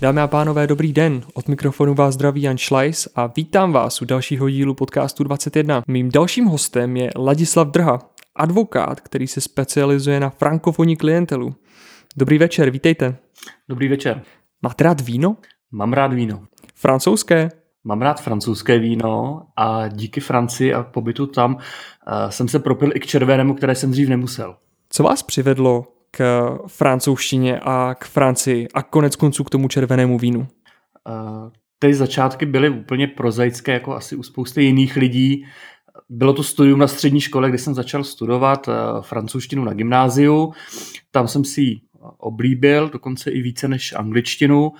Dámy a pánové, dobrý den. Od mikrofonu vás zdraví Jan Schleis a vítám vás u dalšího dílu podcastu 21. Mým dalším hostem je Ladislav Drha, advokát, který se specializuje na frankofonní klientelu. Dobrý večer, vítejte. Dobrý večer. Máte rád víno? Mám rád víno. Francouzské? Mám rád francouzské víno a díky Francii a pobytu tam uh, jsem se propil i k červenému, které jsem dřív nemusel. Co vás přivedlo k francouzštině a k Francii a konec konců k tomu červenému vínu? Uh, ty začátky byly úplně prozaické, jako asi u spousty jiných lidí. Bylo to studium na střední škole, kde jsem začal studovat uh, francouzštinu na gymnáziu. Tam jsem si ji oblíbil, dokonce i více než angličtinu.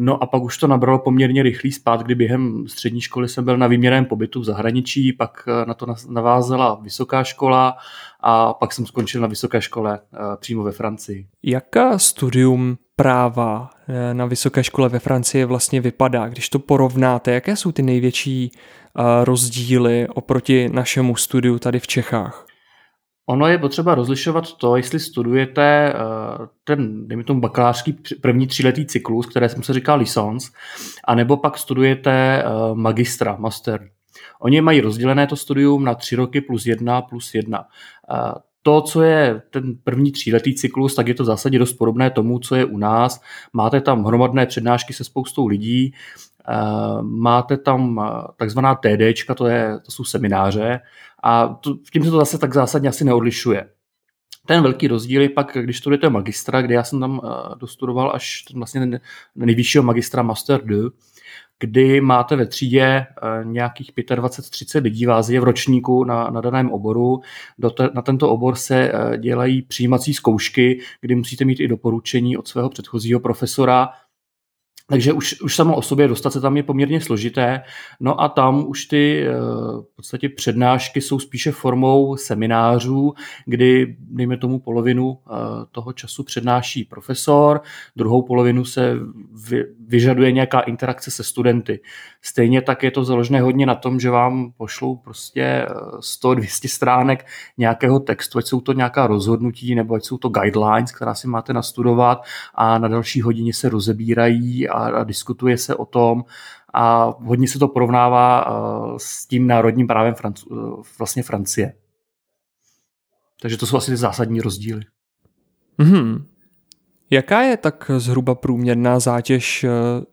No a pak už to nabralo poměrně rychlý spát, kdy během střední školy jsem byl na výměrném pobytu v zahraničí, pak eh, na to navázela vysoká škola a pak jsem skončil na vysoké škole eh, přímo ve Francii. Jaká studium práva eh, na vysoké škole ve Francii vlastně vypadá? Když to porovnáte, jaké jsou ty největší rozdíly oproti našemu studiu tady v Čechách? Ono je potřeba rozlišovat to, jestli studujete eh, ten, dejme tomu, bakalářský první tříletý cyklus, které jsem se říkal licence, anebo pak studujete eh, magistra, master. Oni mají rozdělené to studium na tři roky plus jedna plus jedna. Eh, to, co je ten první tříletý cyklus, tak je to v zásadě dost podobné tomu, co je u nás. Máte tam hromadné přednášky se spoustou lidí, máte tam takzvaná TDčka, to, je, to jsou semináře, a to, tím se to zase tak zásadně asi neodlišuje. Ten velký rozdíl je pak, když studujete magistra, kde já jsem tam uh, dostudoval až vlastně nejvyššího magistra Master 2, kdy máte ve třídě nějakých 25-30 lidí vás je v ročníku na, na daném oboru. Do te, na tento obor se dělají přijímací zkoušky, kdy musíte mít i doporučení od svého předchozího profesora, takže už, už samo o sobě dostat se tam je poměrně složité. No a tam už ty eh, v podstatě přednášky jsou spíše formou seminářů, kdy, dejme tomu, polovinu eh, toho času přednáší profesor, druhou polovinu se vyžaduje nějaká interakce se studenty. Stejně tak je to založené hodně na tom, že vám pošlou prostě 100-200 eh, stránek nějakého textu, ať jsou to nějaká rozhodnutí, nebo ať jsou to guidelines, která si máte nastudovat a na další hodině se rozebírají a a, diskutuje se o tom a hodně se to porovnává s tím národním právem Franc- vlastně Francie. Takže to jsou asi ty zásadní rozdíly. Hmm. Jaká je tak zhruba průměrná zátěž e,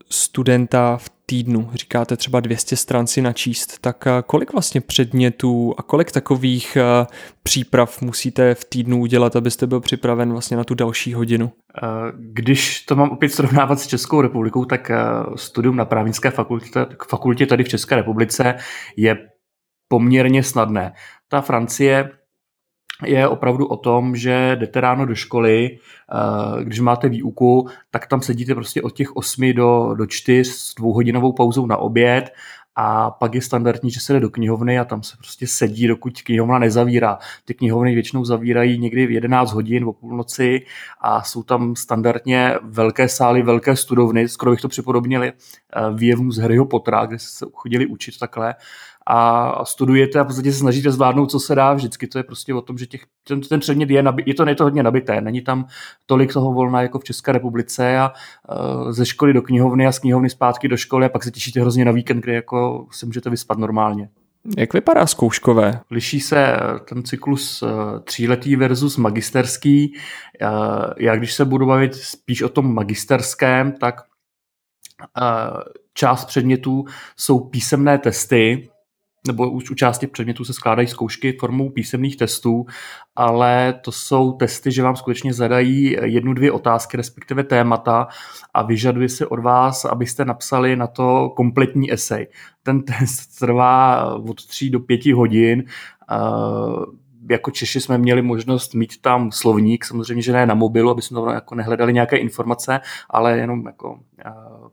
studenta v týdnu? Říkáte třeba 200 stran si načíst, tak e, kolik vlastně předmětů a kolik takových e, příprav musíte v týdnu udělat, abyste byl připraven vlastně na tu další hodinu? Když to mám opět srovnávat s Českou republikou, tak studium na právnické fakultě, fakultě tady v České republice je poměrně snadné. Ta Francie je opravdu o tom, že jdete ráno do školy, eh, když máte výuku, tak tam sedíte prostě od těch 8 do, do 4 s dvouhodinovou pauzou na oběd a pak je standardní, že se jde do knihovny a tam se prostě sedí, dokud knihovna nezavírá. Ty knihovny většinou zavírají někdy v 11 hodin o půlnoci a jsou tam standardně velké sály, velké studovny, skoro bych to připodobnili eh, výjevům z Harryho Pottera, kde se chodili učit takhle a studujete a v podstatě se snažíte zvládnout, co se dá. Vždycky to je prostě o tom, že těch, ten, ten předmět je, nabi, je to, je to hodně nabité. Není tam tolik toho volna jako v České republice a uh, ze školy do knihovny a z knihovny zpátky do školy a pak se těšíte hrozně na víkend, kdy jako se můžete vyspat normálně. Jak vypadá zkouškové? Liší se ten cyklus uh, tříletý versus magisterský. Uh, já když se budu bavit spíš o tom magisterském, tak část předmětů jsou písemné testy, nebo už u části předmětů se skládají zkoušky formou písemných testů, ale to jsou testy, že vám skutečně zadají jednu, dvě otázky, respektive témata a vyžaduje se od vás, abyste napsali na to kompletní esej. Ten test trvá od 3 do 5 hodin. Jako Češi jsme měli možnost mít tam slovník, samozřejmě, že ne na mobilu, aby jsme tam jako nehledali nějaké informace, ale jenom jako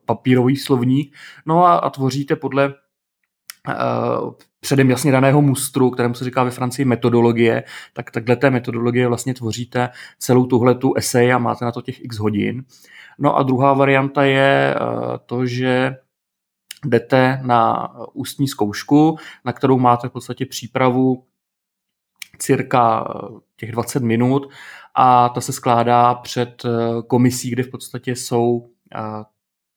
papírový slovník. No a, a tvoříte podle Eh, předem jasně daného mustru, kterému se říká ve Francii metodologie, tak takhle té metodologie vlastně tvoříte celou tuhle tu esej a máte na to těch x hodin. No a druhá varianta je eh, to, že jdete na ústní zkoušku, na kterou máte v podstatě přípravu cirka eh, těch 20 minut a ta se skládá před komisí, kde v podstatě jsou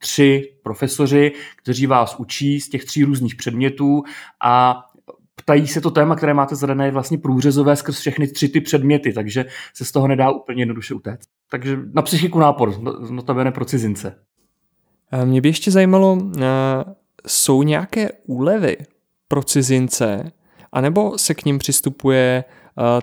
tři profesoři, kteří vás učí z těch tří různých předmětů a ptají se to téma, které máte zadané, je vlastně průřezové skrz všechny tři ty předměty, takže se z toho nedá úplně jednoduše utéct. Takže na psychiku nápor, no, notabene pro cizince. Mě by ještě zajímalo, jsou nějaké úlevy pro cizince, anebo se k ním přistupuje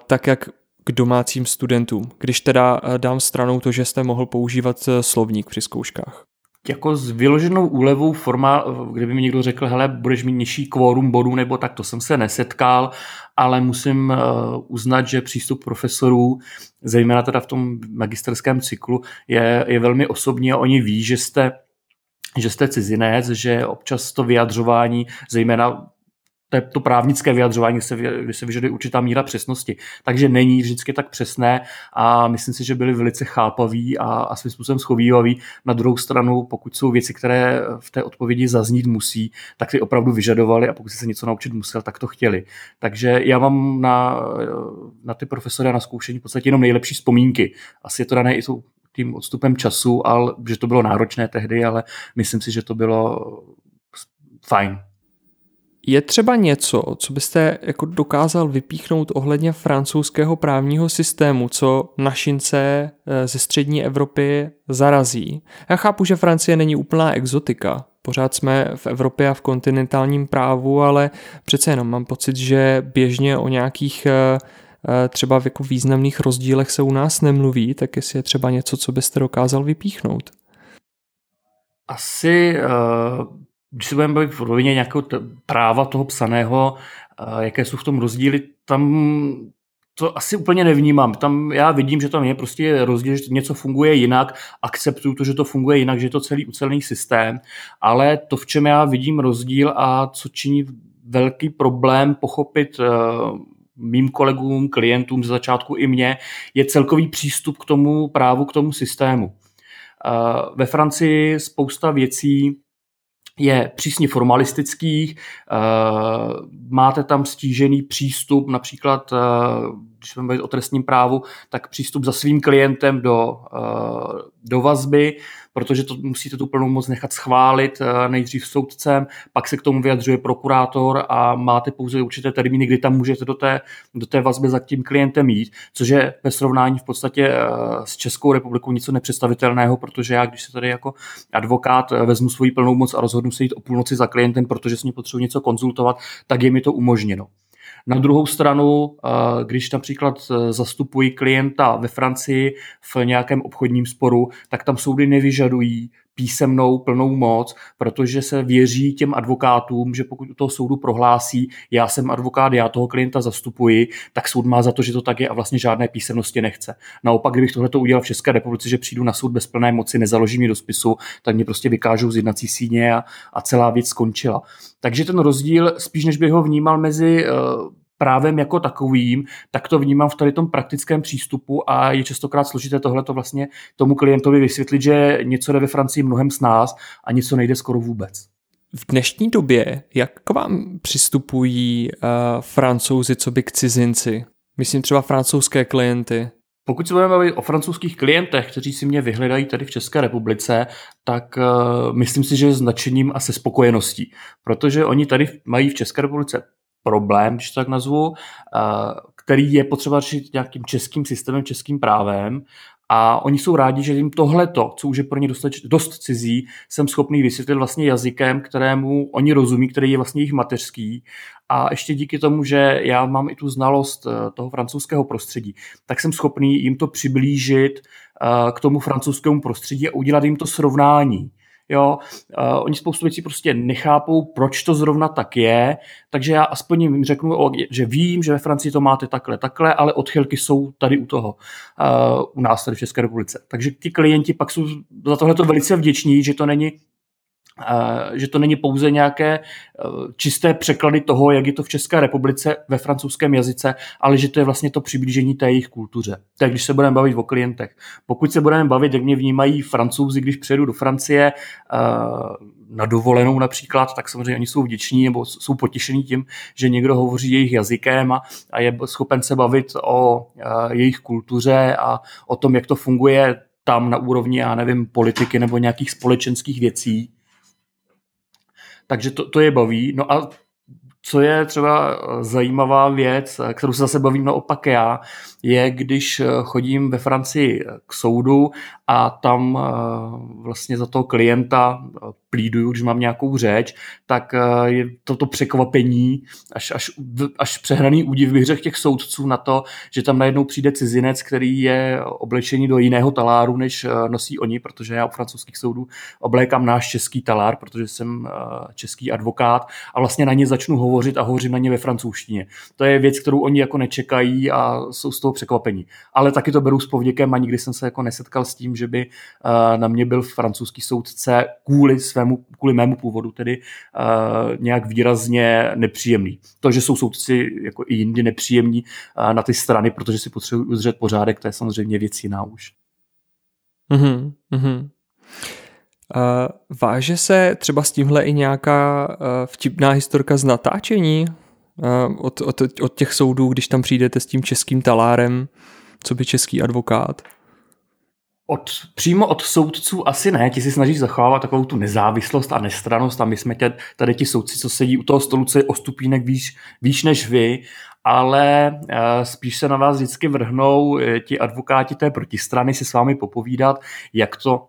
tak, jak k domácím studentům, když teda dám stranou to, že jste mohl používat slovník při zkouškách? Jako s vyloženou úlevou forma, kdyby mi někdo řekl, hele, budeš mít nižší kvórum bodů, nebo tak, to jsem se nesetkal, ale musím uh, uznat, že přístup profesorů, zejména teda v tom magisterském cyklu, je, je velmi osobní a oni ví, že jste že jste cizinec, že občas to vyjadřování, zejména to právnické vyjadřování, se, kdy se vyžaduje určitá míra přesnosti. Takže není vždycky tak přesné a myslím si, že byli velice chápaví a, a svým způsobem schovývaví. Na druhou stranu, pokud jsou věci, které v té odpovědi zaznít musí, tak ty opravdu vyžadovali a pokud se něco naučit musel, tak to chtěli. Takže já mám na, na ty profesory a na zkoušení v podstatě jenom nejlepší vzpomínky. Asi je to dané i tím odstupem času, ale že to bylo náročné tehdy, ale myslím si, že to bylo fajn. Je třeba něco, co byste jako dokázal vypíchnout ohledně francouzského právního systému, co našince eh, ze střední Evropy zarazí? Já chápu, že Francie není úplná exotika. Pořád jsme v Evropě a v kontinentálním právu, ale přece jenom mám pocit, že běžně o nějakých eh, eh, třeba v jako významných rozdílech se u nás nemluví, tak jestli je třeba něco, co byste dokázal vypíchnout. Asi uh když se budeme bavit v rovině nějakého t- práva toho psaného, jaké jsou v tom rozdíly, tam to asi úplně nevnímám. Tam já vidím, že tam je prostě rozdíl, že něco funguje jinak, akceptuju to, že to funguje jinak, že je to celý ucelený systém, ale to, v čem já vidím rozdíl a co činí velký problém pochopit uh, mým kolegům, klientům z začátku i mě, je celkový přístup k tomu právu, k tomu systému. Uh, ve Francii spousta věcí je přísně formalistických, eh, máte tam stížený přístup, například, eh, když budeme mluvit o trestním právu, tak přístup za svým klientem do, eh, do vazby, protože to musíte tu plnou moc nechat schválit eh, nejdřív soudcem, pak se k tomu vyjadřuje prokurátor a máte pouze určité termíny, kdy tam můžete do té, do té vazby za tím klientem jít, což je ve srovnání v podstatě eh, s Českou republikou něco nepředstavitelného, protože já, když se tady jako advokát eh, vezmu svoji plnou moc a rozhodnu se jít o půlnoci za klientem, protože s ním potřebuji něco konzultovat, tak je mi to umožněno. Na druhou stranu, když například zastupují klienta ve Francii v nějakém obchodním sporu, tak tam soudy nevyžadují písemnou plnou moc, protože se věří těm advokátům, že pokud u toho soudu prohlásí, já jsem advokát, já toho klienta zastupuji, tak soud má za to, že to tak je a vlastně žádné písemnosti nechce. Naopak, kdybych tohle udělal v České republice, že přijdu na soud bez plné moci, nezaložím mi do spisu, tak mě prostě vykážou z jednací síně a, a celá věc skončila. Takže ten rozdíl, spíš než bych ho vnímal mezi uh, právem jako takovým, tak to vnímám v tady tom praktickém přístupu a je častokrát složité tohle to vlastně tomu klientovi vysvětlit, že něco jde ve Francii mnohem s nás a něco nejde skoro vůbec. V dnešní době, jak k vám přistupují uh, francouzi, co by k cizinci? Myslím třeba francouzské klienty. Pokud se budeme bavit o francouzských klientech, kteří si mě vyhledají tady v České republice, tak uh, myslím si, že s nadšením a se spokojeností, protože oni tady mají v České republice problém, když to tak nazvu, eh, který je potřeba řešit nějakým českým systémem, českým právem a oni jsou rádi, že jim tohleto, co už je pro ně dost, dost cizí, jsem schopný vysvětlit vlastně jazykem, kterému oni rozumí, který je vlastně jejich mateřský. A ještě díky tomu, že já mám i tu znalost eh, toho francouzského prostředí, tak jsem schopný jim to přiblížit eh, k tomu francouzskému prostředí a udělat jim to srovnání. Jo, uh, oni spoustu věcí prostě nechápou, proč to zrovna tak je, takže já aspoň jim řeknu, že vím, že ve Francii to máte takhle, takhle, ale odchylky jsou tady u toho, uh, u nás tady v České republice. Takže ti klienti pak jsou za tohle to velice vděční, že to není že to není pouze nějaké eh, čisté překlady toho, jak je to v České republice ve francouzském jazyce, ale že to je vlastně to přiblížení té jejich kultuře. Tak když se budeme bavit o klientech. Pokud se budeme bavit, jak mě vnímají francouzi, když přijedu do Francie eh, na dovolenou například, tak samozřejmě oni jsou vděční nebo jsou potěšení tím, že někdo hovoří jejich jazykem a, a je schopen se bavit o eh, jejich kultuře a o tom, jak to funguje tam na úrovni, já nevím, politiky nebo nějakých společenských věcí. Takže to, to je baví. No a co je třeba zajímavá věc, kterou se zase bavím naopak já, je, když eh, chodím ve Francii k soudu a tam eh, vlastně za toho klienta eh, plíduju, když mám nějakou řeč, tak je toto překvapení, až, až, až přehraný údiv bych řekl těch soudců na to, že tam najednou přijde cizinec, který je oblečený do jiného taláru, než nosí oni, protože já u francouzských soudů oblékám náš český talár, protože jsem český advokát a vlastně na ně začnu hovořit a hovořím na ně ve francouzštině. To je věc, kterou oni jako nečekají a jsou z toho překvapení. Ale taky to beru s povděkem a nikdy jsem se jako nesetkal s tím, že by uh, na mě byl francouzský soudce kvůli svému, kvůli mému původu tedy uh, nějak výrazně nepříjemný. To, že jsou soudci jako i jindy nepříjemní uh, na ty strany, protože si potřebují udržet pořádek, to je samozřejmě věc jiná už. Mm-hmm, mm-hmm. Uh, váže se třeba s tímhle i nějaká uh, vtipná historka z natáčení? od, od, od těch soudů, když tam přijdete s tím českým talárem, co by český advokát? Od, přímo od soudců asi ne, ti si snaží zachovávat takovou tu nezávislost a nestranost a my jsme tě, tady ti soudci, co sedí u toho stolu, co je o stupínek výš, výš než vy, ale spíš se na vás vždycky vrhnou eh, ti advokáti té protistrany si s vámi popovídat, jak to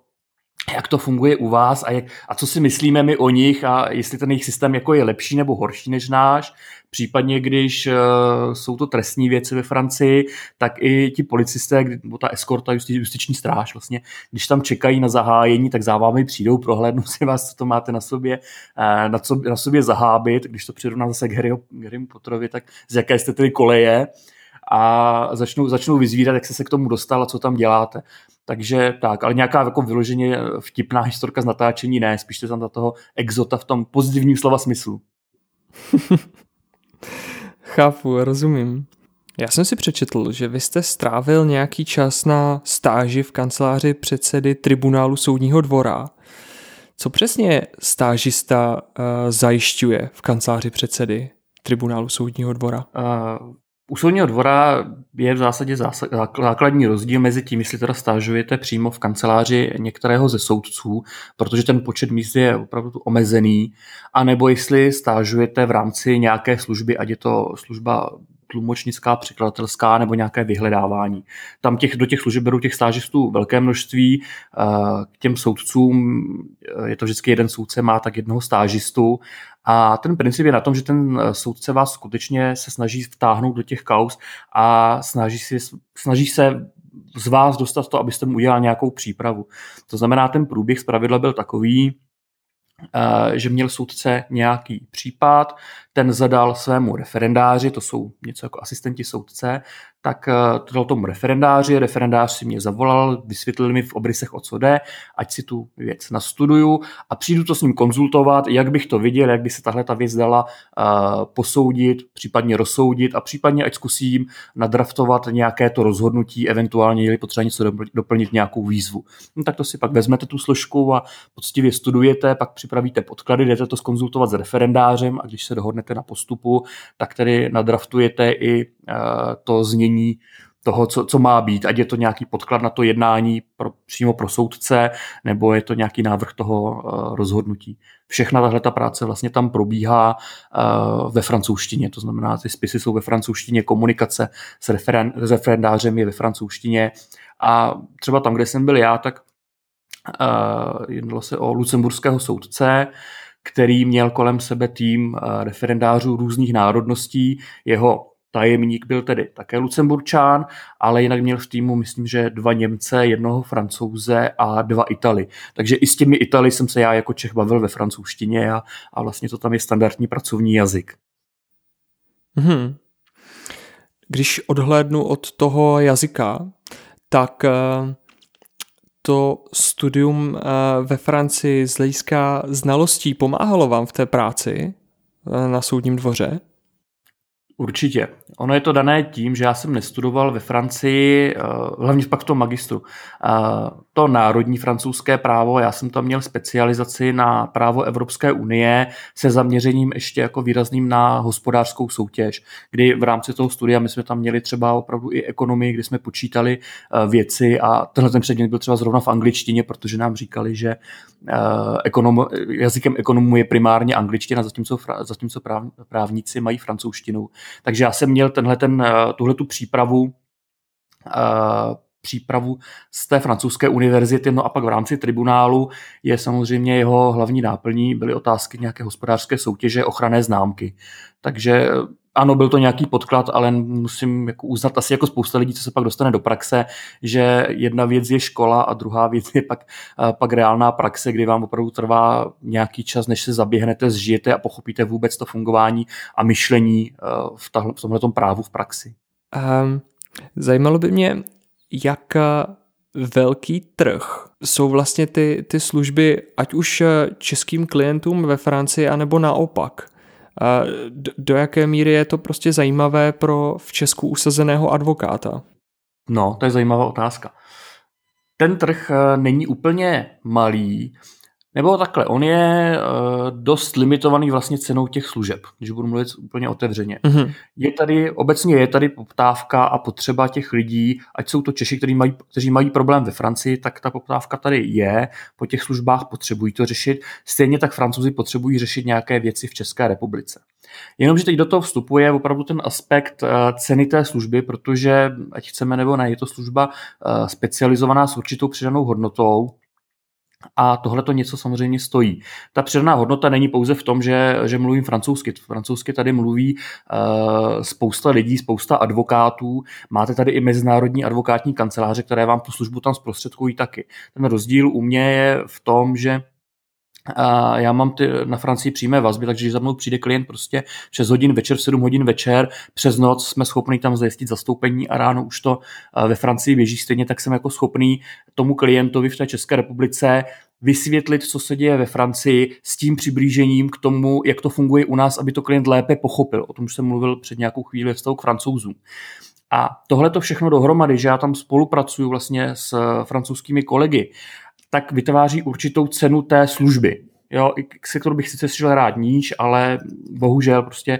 jak to funguje u vás a, jak, a co si myslíme my o nich a jestli ten jejich systém jako je lepší nebo horší než náš. Případně, když uh, jsou to trestní věci ve Francii, tak i ti policisté, nebo ta eskorta, justi, justiční stráž, vlastně, když tam čekají na zahájení, tak za vámi přijdou, prohlédnou si vás, co to máte na sobě, uh, na, co, na sobě zahábit. Když to přirovná zase k Harrymu Potterovi, tak z jaké jste tedy koleje a začnou, začnou vyzvídat, jak se se k tomu dostal a co tam děláte. Takže tak, ale nějaká jako vyloženě vtipná historka z natáčení ne, spíš to tam za toho exota v tom pozitivním slova smyslu. Chápu, rozumím. Já jsem si přečetl, že vy jste strávil nějaký čas na stáži v kanceláři předsedy tribunálu soudního dvora. Co přesně stážista uh, zajišťuje v kanceláři předsedy tribunálu soudního dvora? Uh, u soudního dvora je v zásadě základní rozdíl mezi tím, jestli teda stážujete přímo v kanceláři některého ze soudců, protože ten počet míst je opravdu omezený, anebo jestli stážujete v rámci nějaké služby, ať je to služba tlumočnická, překladatelská nebo nějaké vyhledávání. Tam těch, do těch služeb berou těch stážistů velké množství. Eh, k těm soudcům eh, je to vždycky jeden soudce má tak jednoho stážistu a ten princip je na tom, že ten eh, soudce vás skutečně se snaží vtáhnout do těch kaus a snaží, si, snaží se z vás dostat to, abyste mu udělal nějakou přípravu. To znamená, ten průběh z pravidla byl takový, že měl soudce nějaký případ, ten zadal svému referendáři, to jsou něco jako asistenti soudce, tak eh, to dal tomu referendáři, referendář si mě zavolal, vysvětlil mi v obrysech, o co jde, ať si tu věc nastuduju a přijdu to s ním konzultovat, jak bych to viděl, jak by se tahle ta věc dala uh, posoudit, případně rozsoudit a případně ať zkusím nadraftovat nějaké to rozhodnutí, eventuálně je potřeba něco doplnit nějakou výzvu. No, tak to si pak vezmete tu složku a poctivě studujete, pak připravíte podklady, jdete to skonzultovat s referendářem a když se dohodnete na postupu, tak tedy nadraftujete i uh, to znění toho, co, co má být, ať je to nějaký podklad na to jednání pro, přímo pro soudce, nebo je to nějaký návrh toho uh, rozhodnutí. Všechna tahle ta práce vlastně tam probíhá uh, ve francouzštině, to znamená, ty spisy jsou ve francouzštině, komunikace s, referen, s referendářem je ve francouzštině. A třeba tam, kde jsem byl já, tak uh, jednalo se o lucemburského soudce, který měl kolem sebe tým uh, referendářů různých národností. Jeho tajemník byl tedy také Lucemburčán, ale jinak měl v týmu, myslím, že dva Němce, jednoho Francouze a dva Italy. Takže i s těmi Italy jsem se já jako Čech bavil ve francouzštině a, a vlastně to tam je standardní pracovní jazyk. Hmm. Když odhlédnu od toho jazyka, tak eh, to studium eh, ve Francii z hlediska znalostí pomáhalo vám v té práci eh, na soudním dvoře? Určitě. Ono je to dané tím, že já jsem nestudoval ve Francii, eh, hlavně pak v tom magistru, to národní francouzské právo, já jsem tam měl specializaci na právo Evropské unie se zaměřením ještě jako výrazným na hospodářskou soutěž, kdy v rámci toho studia my jsme tam měli třeba opravdu i ekonomii, kdy jsme počítali eh, věci a tenhle ten předmět byl třeba zrovna v angličtině, protože nám říkali, že ekonom, jazykem ekonomů je primárně angličtina, zatímco, zatímco práv, právníci mají francouzštinu. Takže já jsem měl tenhle ten, eh, tuhle tu přípravu eh, přípravu z té francouzské univerzity, no a pak v rámci tribunálu je samozřejmě jeho hlavní náplní, byly otázky nějaké hospodářské soutěže, ochranné známky. Takže ano, byl to nějaký podklad, ale musím jako uznat asi jako spousta lidí, co se pak dostane do praxe, že jedna věc je škola a druhá věc je pak, eh, pak reálná praxe, kdy vám opravdu trvá nějaký čas, než se zaběhnete, zžijete a pochopíte vůbec to fungování a myšlení eh, v, tahle, v tomhle právu v praxi. Um, zajímalo by mě, jak eh, velký trh jsou vlastně ty, ty služby, ať už českým klientům ve Francii, anebo naopak. Do, do jaké míry je to prostě zajímavé pro v Česku usazeného advokáta? No, to je zajímavá otázka. Ten trh eh, není úplně malý, nebo takhle, on je uh, dost limitovaný vlastně cenou těch služeb, když budu mluvit úplně otevřeně. Mm-hmm. Je tady, obecně je tady poptávka a potřeba těch lidí, ať jsou to Češi, kteří mají, kteří mají problém ve Francii, tak ta poptávka tady je, po těch službách potřebují to řešit. Stejně tak Francouzi potřebují řešit nějaké věci v České republice. Jenomže teď do toho vstupuje opravdu ten aspekt uh, ceny té služby, protože ať chceme nebo ne, je to služba uh, specializovaná s určitou přidanou hodnotou, a tohle to něco samozřejmě stojí. Ta přidaná hodnota není pouze v tom, že, že mluvím francouzsky. Francouzsky tady mluví uh, spousta lidí, spousta advokátů. Máte tady i mezinárodní advokátní kanceláře, které vám tu službu tam zprostředkují taky. Ten rozdíl u mě je v tom, že a já mám ty, na Francii přímé vazby, takže za mnou přijde klient prostě 6 hodin večer, 7 hodin večer, přes noc jsme schopni tam zajistit zastoupení a ráno už to ve Francii běží stejně, tak jsem jako schopný tomu klientovi v té České republice vysvětlit, co se děje ve Francii s tím přiblížením k tomu, jak to funguje u nás, aby to klient lépe pochopil. O tom už jsem mluvil před nějakou chvíli ve k francouzům. A tohle to všechno dohromady, že já tam spolupracuju vlastně s francouzskými kolegy tak vytváří určitou cenu té služby. Jo, se kterou bych sice šel rád níž, ale bohužel prostě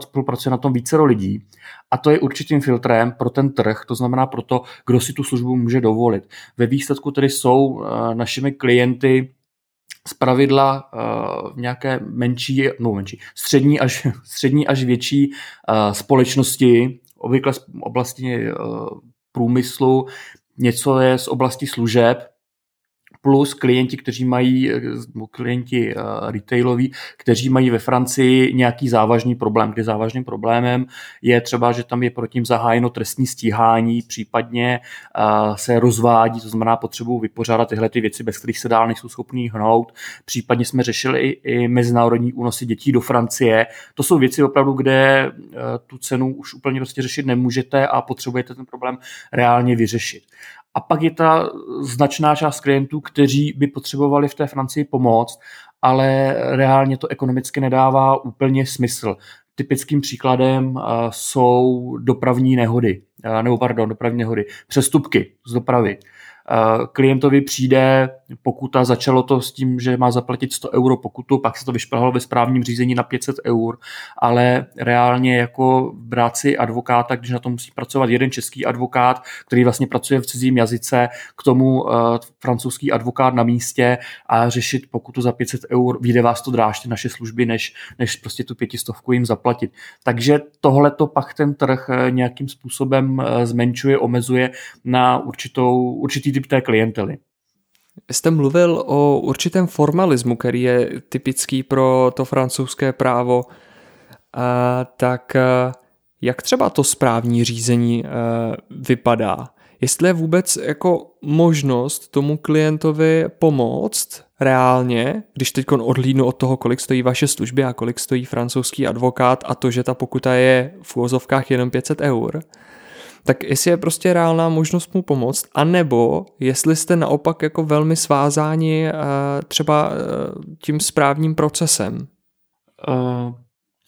spolupracuje na tom více lidí. A to je určitým filtrem pro ten trh, to znamená pro to, kdo si tu službu může dovolit. Ve výsledku tedy jsou uh, našimi klienty z pravidla uh, nějaké menší, no menší, střední až, střední až větší uh, společnosti, obvykle z oblasti uh, průmyslu, něco je z oblasti služeb, plus klienti, kteří mají, eh, klienti uh, retailoví, kteří mají ve Francii nějaký závažný problém, kde závažným problémem je třeba, že tam je proti zahájeno trestní stíhání, případně uh, se rozvádí, to znamená potřebují vypořádat tyhle ty věci, bez kterých se dál nejsou schopní hnout. Případně jsme řešili i, i mezinárodní únosy dětí do Francie. To jsou věci opravdu, kde uh, tu cenu už úplně prostě řešit nemůžete a potřebujete ten problém reálně vyřešit. A pak je ta značná část klientů, kteří by potřebovali v té Francii pomoct, ale reálně to ekonomicky nedává úplně smysl. Typickým příkladem jsou dopravní nehody, nebo pardon, dopravní nehody, přestupky z dopravy klientovi přijde pokuta, začalo to s tím, že má zaplatit 100 euro pokutu, pak se to vyšplhalo ve správním řízení na 500 eur, ale reálně jako brát si advokáta, když na to musí pracovat jeden český advokát, který vlastně pracuje v cizím jazyce, k tomu uh, francouzský advokát na místě a řešit pokutu za 500 eur, vyjde vás to dráž ty naše služby, než, než prostě tu pětistovku jim zaplatit. Takže tohle to pak ten trh eh, nějakým způsobem eh, zmenšuje, omezuje na určitou, určitý typ té klientely. Jste mluvil o určitém formalismu, který je typický pro to francouzské právo. A, tak jak třeba to správní řízení vypadá? Jestli je vůbec jako možnost tomu klientovi pomoct reálně, když teď odhlídnu od toho, kolik stojí vaše služby a kolik stojí francouzský advokát a to, že ta pokuta je v úvozovkách jenom 500 eur, tak jestli je prostě reálná možnost mu pomoct, anebo jestli jste naopak jako velmi svázáni uh, třeba uh, tím správním procesem. Uh,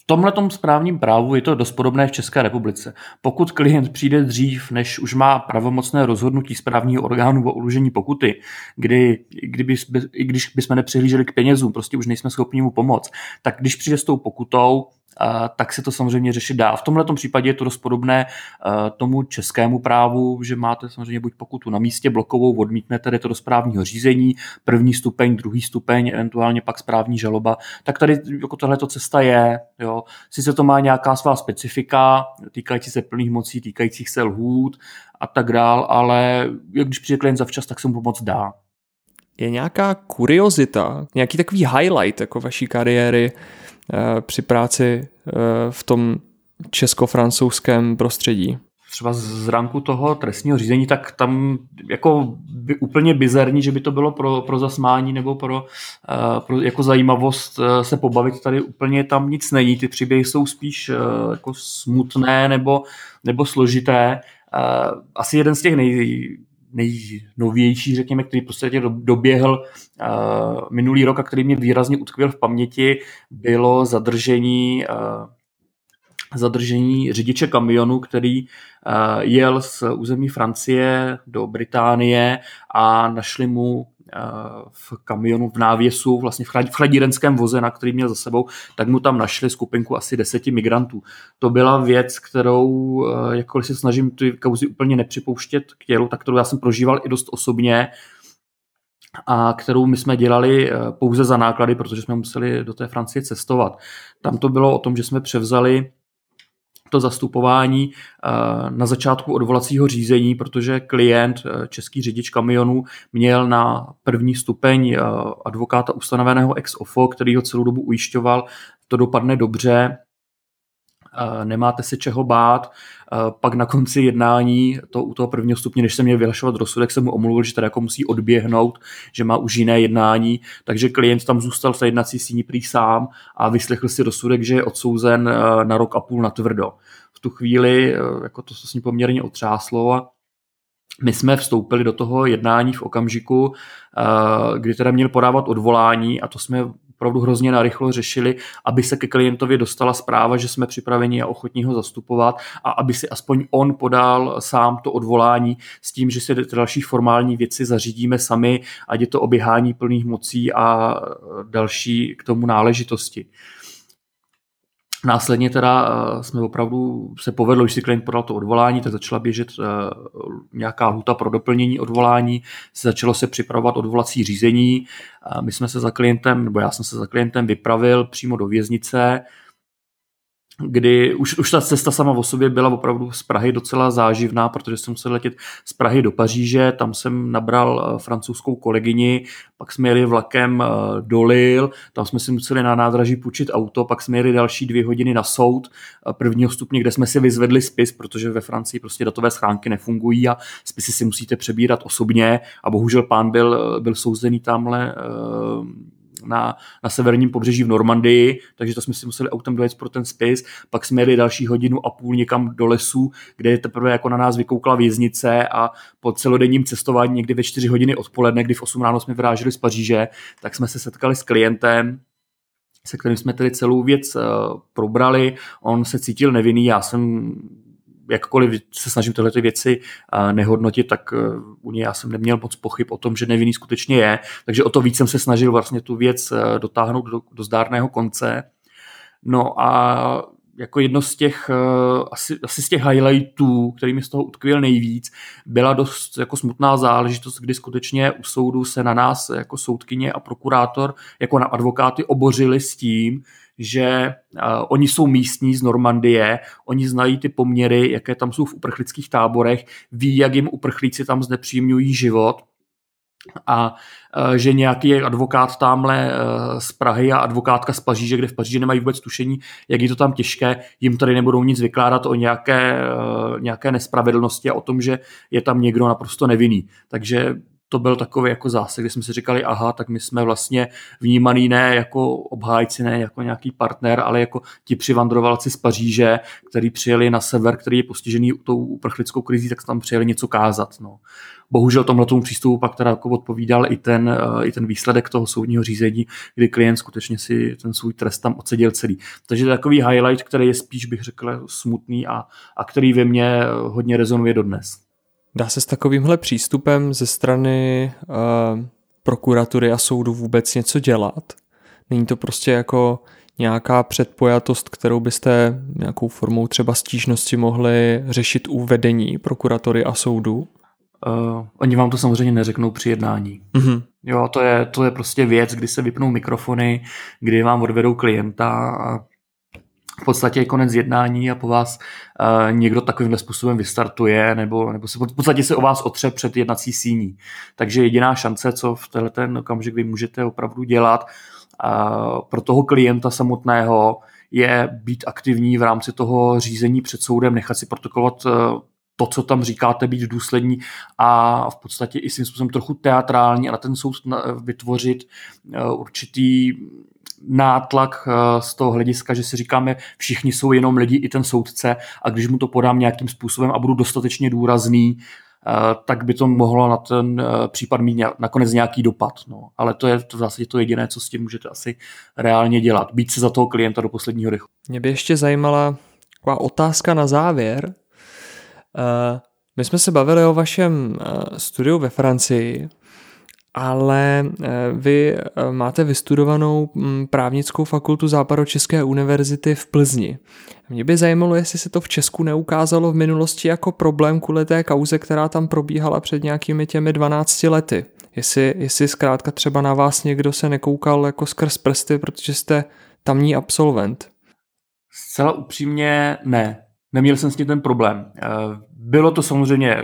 tomhle správním právu je to dost podobné v České republice. Pokud klient přijde dřív, než už má pravomocné rozhodnutí správního orgánu o uložení pokuty, kdy, kdyby, i když bychom nepřihlíželi k penězům, prostě už nejsme schopni mu pomoct, tak když přijde s tou pokutou, tak se to samozřejmě řešit dá. V tomhle případě je to dost podobné tomu českému právu, že máte samozřejmě buď pokutu na místě blokovou, odmítnete, jde to do správního řízení, první stupeň, druhý stupeň, eventuálně pak správní žaloba, tak tady jako tohle cesta je. Jo. Sice to má nějaká svá specifika, týkající se plných mocí, týkajících se lhůt a tak dál, ale když přijde klient zavčas, tak se mu pomoc dá. Je nějaká kuriozita, nějaký takový highlight jako vaší kariéry, Eh, při práci eh, v tom česko-francouzském prostředí? třeba z ránku toho trestního řízení, tak tam jako by úplně bizarní, že by to bylo pro, pro zasmání nebo pro, uh, pro jako zajímavost se pobavit. Tady úplně tam nic není. Ty příběhy jsou spíš jako smutné nebo, nebo složité. Asi jeden z těch nej, nejnovější, řekněme, který prostě doběhl uh, minulý rok a který mě výrazně utkvěl v paměti, bylo zadržení uh, zadržení řidiče kamionu, který uh, jel z území Francie do Británie a našli mu v kamionu v návěsu, vlastně v chladírenském voze, na který měl za sebou, tak mu tam našli skupinku asi deseti migrantů. To byla věc, kterou, jakkoliv se snažím ty kauzy úplně nepřipouštět k tělu, tak kterou já jsem prožíval i dost osobně, a kterou my jsme dělali pouze za náklady, protože jsme museli do té Francie cestovat. Tam to bylo o tom, že jsme převzali to zastupování eh, na začátku odvolacího řízení, protože klient, eh, český řidič kamionu, měl na první stupeň eh, advokáta ustanoveného ex ofo, který ho celou dobu ujišťoval, to dopadne dobře, nemáte se čeho bát. Pak na konci jednání, to u toho prvního stupně, než se měl vyhlašovat rozsudek, jsem mu omluvil, že teda jako musí odběhnout, že má už jiné jednání, takže klient tam zůstal v jednací síni prý sám a vyslechl si rozsudek, že je odsouzen na rok a půl na tvrdo. V tu chvíli jako to se s ním poměrně otřáslo a my jsme vstoupili do toho jednání v okamžiku, kdy teda měl podávat odvolání a to jsme opravdu hrozně narychlo řešili, aby se ke klientovi dostala zpráva, že jsme připraveni a ochotní ho zastupovat a aby si aspoň on podal sám to odvolání s tím, že si další formální věci zařídíme sami, ať je to oběhání plných mocí a další k tomu náležitosti. Následně teda eh, jsme opravdu se povedlo, když si klient podal to odvolání, tak začala běžet eh, nějaká huta pro doplnění odvolání, začalo se připravovat odvolací řízení. My jsme se za klientem, nebo já jsem se za klientem vypravil přímo do věznice, kdy už, už ta cesta sama o sobě byla opravdu z Prahy docela záživná, protože jsem musel letět z Prahy do Paříže, tam jsem nabral eh, francouzskou kolegyni, pak jsme jeli vlakem eh, do Lille, tam jsme si museli na nádraží půjčit auto, pak jsme jeli další dvě hodiny na soud eh, prvního stupně, kde jsme si vyzvedli spis, protože ve Francii prostě datové schránky nefungují a spisy si musíte přebírat osobně a bohužel pán byl, byl souzený tamhle na, na severním pobřeží v Normandii, takže to jsme si museli autem dojet pro ten spis, pak jsme jeli další hodinu a půl někam do lesu, kde teprve jako na nás vykoukla věznice a po celodenním cestování někdy ve 4 hodiny odpoledne, kdy v 8 ráno jsme vyráželi z Paříže, tak jsme se setkali s klientem, se kterým jsme tedy celou věc uh, probrali. On se cítil nevinný, já jsem jakkoliv se snažím tyhle ty věci nehodnotit, tak e, u něj já jsem neměl moc pochyb o tom, že nevinný skutečně je, takže o to víc jsem se snažil vlastně tu věc e, dotáhnout do, do zdárného konce. No a jako jedno z těch, asi, asi z těch highlightů, který mi z toho utkvěl nejvíc, byla dost jako smutná záležitost, kdy skutečně u soudu se na nás jako soudkyně a prokurátor, jako na advokáty obořili s tím, že uh, oni jsou místní z Normandie, oni znají ty poměry, jaké tam jsou v uprchlických táborech, ví, jak jim uprchlíci tam znepříjemňují život a uh, že nějaký advokát tamhle uh, z Prahy a advokátka z Paříže, kde v Paříži nemají vůbec tušení, jak je to tam těžké, jim tady nebudou nic vykládat o nějaké, nějaké nespravedlnosti a o tom, že je tam někdo naprosto nevinný. Takže to byl takový jako zásah, kdy jsme si říkali, aha, tak my jsme vlastně vnímaný ne jako obhájci, ne jako nějaký partner, ale jako ti přivandrovalci z Paříže, který přijeli na sever, který je postižený tou uprchlickou krizí, tak tam přijeli něco kázat. No. Bohužel tomhle tomu přístupu pak teda jako odpovídal i ten, eh, i ten výsledek toho soudního řízení, kdy klient skutečně si ten svůj trest tam odseděl celý. Takže to je takový highlight, který je spíš, bych řekl, smutný a, a který ve mně hodně rezonuje dodnes. Dá se s takovýmhle přístupem ze strany uh, prokuratury a soudu vůbec něco dělat? Není to prostě jako nějaká předpojatost, kterou byste nějakou formou třeba stížnosti mohli řešit u vedení prokuratory a soudu? Uh, oni vám to samozřejmě neřeknou při jednání. Mm-hmm. Jo, to je, to je prostě věc, kdy se vypnou mikrofony, kdy vám odvedou klienta a v podstatě je konec jednání a po vás uh, někdo takovýmhle způsobem vystartuje nebo, nebo se v podstatě se o vás otře před jednací síní. Takže jediná šance, co v tenhle ten okamžik vy můžete opravdu dělat uh, pro toho klienta samotného, je být aktivní v rámci toho řízení před soudem, nechat si protokolovat uh, to, co tam říkáte, být důslední a v podstatě i svým způsobem trochu teatrální a na ten soud vytvořit určitý nátlak eh, z toho hlediska, že si říkáme, všichni jsou jenom lidi, i ten soudce a když mu to podám nějakým způsobem a budu dostatečně důrazný, eh, tak by to mohlo na ten eh, případ mít nakonec nějaký dopad. No. Ale to je v zásadě to jediné, co s tím můžete asi reálně dělat. Být se za toho klienta do posledního dechu. Mě by ještě zajímala taková otázka na závěr. My jsme se bavili o vašem studiu ve Francii ale eh, vy eh, máte vystudovanou mm, právnickou fakultu Západočeské univerzity v Plzni. Mě by zajímalo, jestli se to v Česku neukázalo v minulosti jako problém kvůli té kauze, která tam probíhala před nějakými těmi 12 lety. Jestli, jestli zkrátka třeba na vás někdo se nekoukal jako skrz prsty, protože jste tamní absolvent. Zcela upřímně ne. Neměl jsem s tím ten problém. Eh, bylo to samozřejmě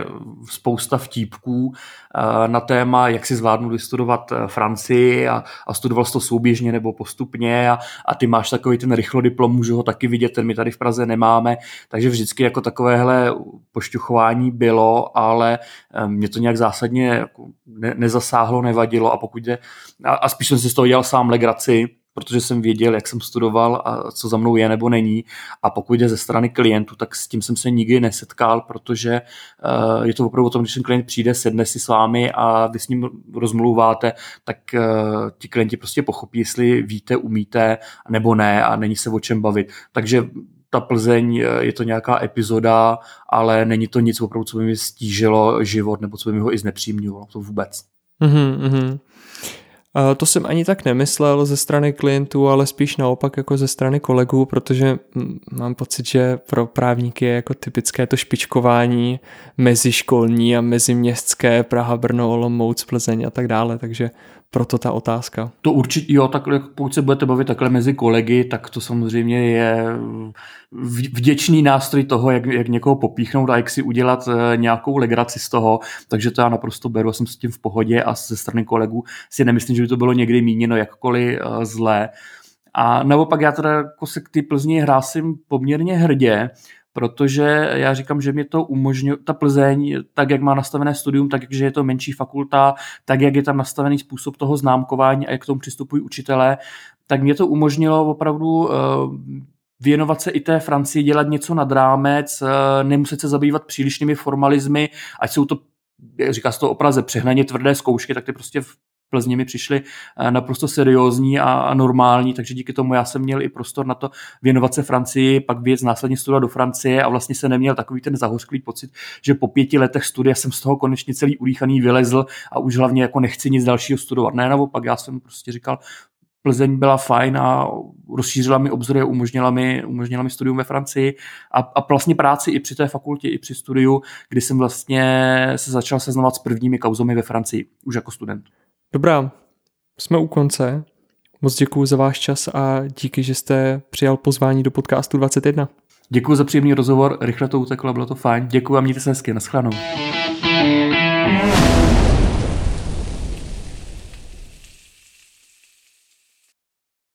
spousta vtípků eh, na téma, jak si zvládnu vystudovat eh, Francii a, a studoval jsi to souběžně nebo postupně a, a ty máš takový ten rychlodiplom, můžu ho taky vidět, ten my tady v Praze nemáme, takže vždycky jako takovéhle pošťuchování bylo, ale mě to nějak zásadně jako ne, nezasáhlo, nevadilo a pokud jde, a, a spíš jsem si z toho dělal sám legraci, protože jsem věděl, jak jsem studoval a co za mnou je nebo není. A pokud jde ze strany klientů, tak s tím jsem se nikdy nesetkal, protože uh, je to opravdu o tom, když ten klient přijde, sedne si s vámi a vy s ním rozmluváte, tak uh, ti klienti prostě pochopí, jestli víte, umíte nebo ne a není se o čem bavit. Takže ta Plzeň eh, je to nějaká epizoda, ale není to nic opravdu, co by mi stížilo život nebo co by mi ho i znepřímňovalo. To vůbec. Mm-hmm. To jsem ani tak nemyslel ze strany klientů, ale spíš naopak jako ze strany kolegů, protože mám pocit, že pro právníky je jako typické to špičkování meziškolní a meziměstské Praha, Brno, Olomouc, Plzeň a tak dále, takže proto ta otázka. To určitě, jo, takhle, pokud se budete bavit takhle mezi kolegy, tak to samozřejmě je vděčný nástroj toho, jak, jak někoho popíchnout a jak si udělat eh, nějakou legraci z toho, takže to já naprosto beru a jsem s tím v pohodě a ze strany kolegů si nemyslím, že by to bylo někdy míněno jakkoliv uh, zlé. A naopak já teda jako se k ty Plzni hrásím poměrně hrdě, protože já říkám, že mě to umožňuje, ta Plzeň, tak jak má nastavené studium, tak že je to menší fakulta, tak jak je tam nastavený způsob toho známkování a jak k tomu přistupují učitelé, tak mě to umožnilo opravdu uh, věnovat se i té Francii, dělat něco nad rámec, uh, nemuset se zabývat přílišnými formalizmy, ať jsou to říká se to o Praze, přehnaně tvrdé zkoušky, tak ty prostě v Plzni mi přišly eh, naprosto seriózní a normální, takže díky tomu já jsem měl i prostor na to věnovat se Francii, pak věc následně studovat do Francie a vlastně se neměl takový ten zahořklý pocit, že po pěti letech studia jsem z toho konečně celý udýchaný vylezl a už hlavně jako nechci nic dalšího studovat. Ne, naopak, já jsem prostě říkal, Plzeň byla fajn a rozšířila mi obzory, umožnila mi, umožnila mi studium ve Francii a, a vlastně práci i při té fakultě, i při studiu, kdy jsem vlastně se začal seznovat s prvními kauzami ve Francii, už jako student. Dobrá, jsme u konce. Moc děkuji za váš čas a díky, že jste přijal pozvání do podcastu 21. Děkuji za příjemný rozhovor, rychle to uteklo, bylo to fajn. Děkuji a mějte se hezky, naschledanou.